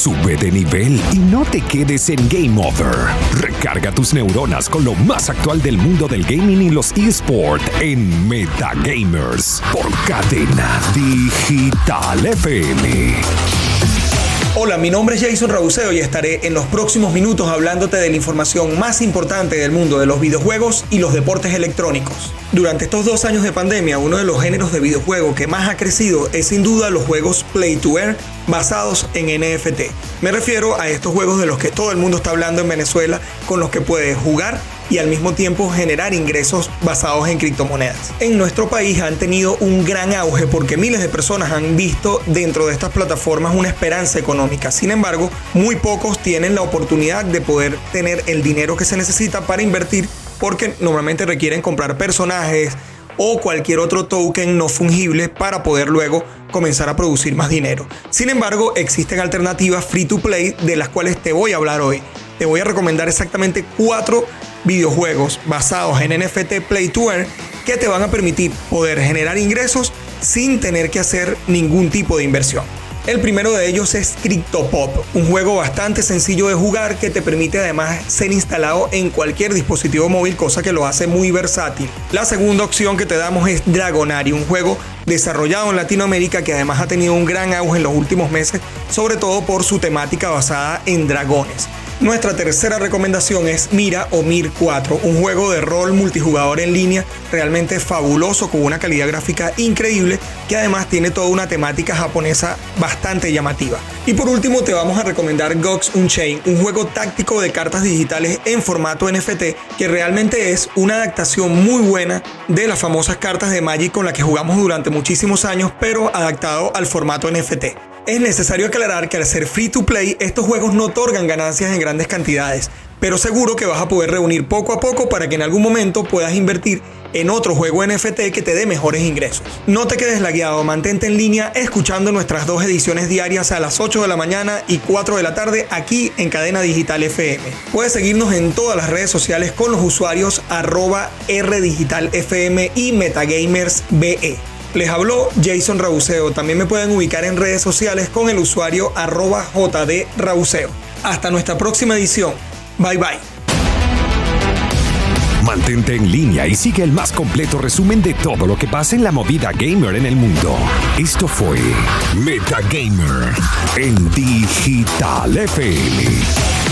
Sube de nivel y no te quedes en Game Over. Recarga tus neuronas con lo más actual del mundo del gaming y los eSports en Metagamers por Cadena Digital FM. Hola, mi nombre es Jason Rauseo y estaré en los próximos minutos hablándote de la información más importante del mundo de los videojuegos y los deportes electrónicos. Durante estos dos años de pandemia, uno de los géneros de videojuego que más ha crecido es sin duda los juegos Play to Earn basados en NFT. Me refiero a estos juegos de los que todo el mundo está hablando en Venezuela, con los que puedes jugar y al mismo tiempo generar ingresos basados en criptomonedas. En nuestro país han tenido un gran auge porque miles de personas han visto dentro de estas plataformas una esperanza económica. Sin embargo, muy pocos tienen la oportunidad de poder tener el dinero que se necesita para invertir porque normalmente requieren comprar personajes o cualquier otro token no fungible para poder luego comenzar a producir más dinero. Sin embargo, existen alternativas free to play de las cuales te voy a hablar hoy. Te voy a recomendar exactamente cuatro videojuegos basados en NFT Play to Earn que te van a permitir poder generar ingresos sin tener que hacer ningún tipo de inversión. El primero de ellos es CryptoPop, un juego bastante sencillo de jugar que te permite además ser instalado en cualquier dispositivo móvil, cosa que lo hace muy versátil. La segunda opción que te damos es Dragonari, un juego desarrollado en Latinoamérica que además ha tenido un gran auge en los últimos meses, sobre todo por su temática basada en dragones. Nuestra tercera recomendación es Mira o Mir 4, un juego de rol multijugador en línea realmente fabuloso con una calidad gráfica increíble que además tiene toda una temática japonesa bastante llamativa. Y por último te vamos a recomendar Gox Unchained, un juego táctico de cartas digitales en formato NFT que realmente es una adaptación muy buena de las famosas cartas de Magic con las que jugamos durante muchísimos años pero adaptado al formato NFT. Es necesario aclarar que al ser free to play, estos juegos no otorgan ganancias en grandes cantidades, pero seguro que vas a poder reunir poco a poco para que en algún momento puedas invertir en otro juego NFT que te dé mejores ingresos. No te quedes lagueado, mantente en línea escuchando nuestras dos ediciones diarias a las 8 de la mañana y 4 de la tarde aquí en Cadena Digital FM. Puedes seguirnos en todas las redes sociales con los usuarios arroba rdigitalfm y metagamersbe. Les habló Jason Rauseo. También me pueden ubicar en redes sociales con el usuario arroba jdrauseo. Hasta nuestra próxima edición. Bye bye. Mantente en línea y sigue el más completo resumen de todo lo que pasa en la movida gamer en el mundo. Esto fue Metagamer en Digital FM.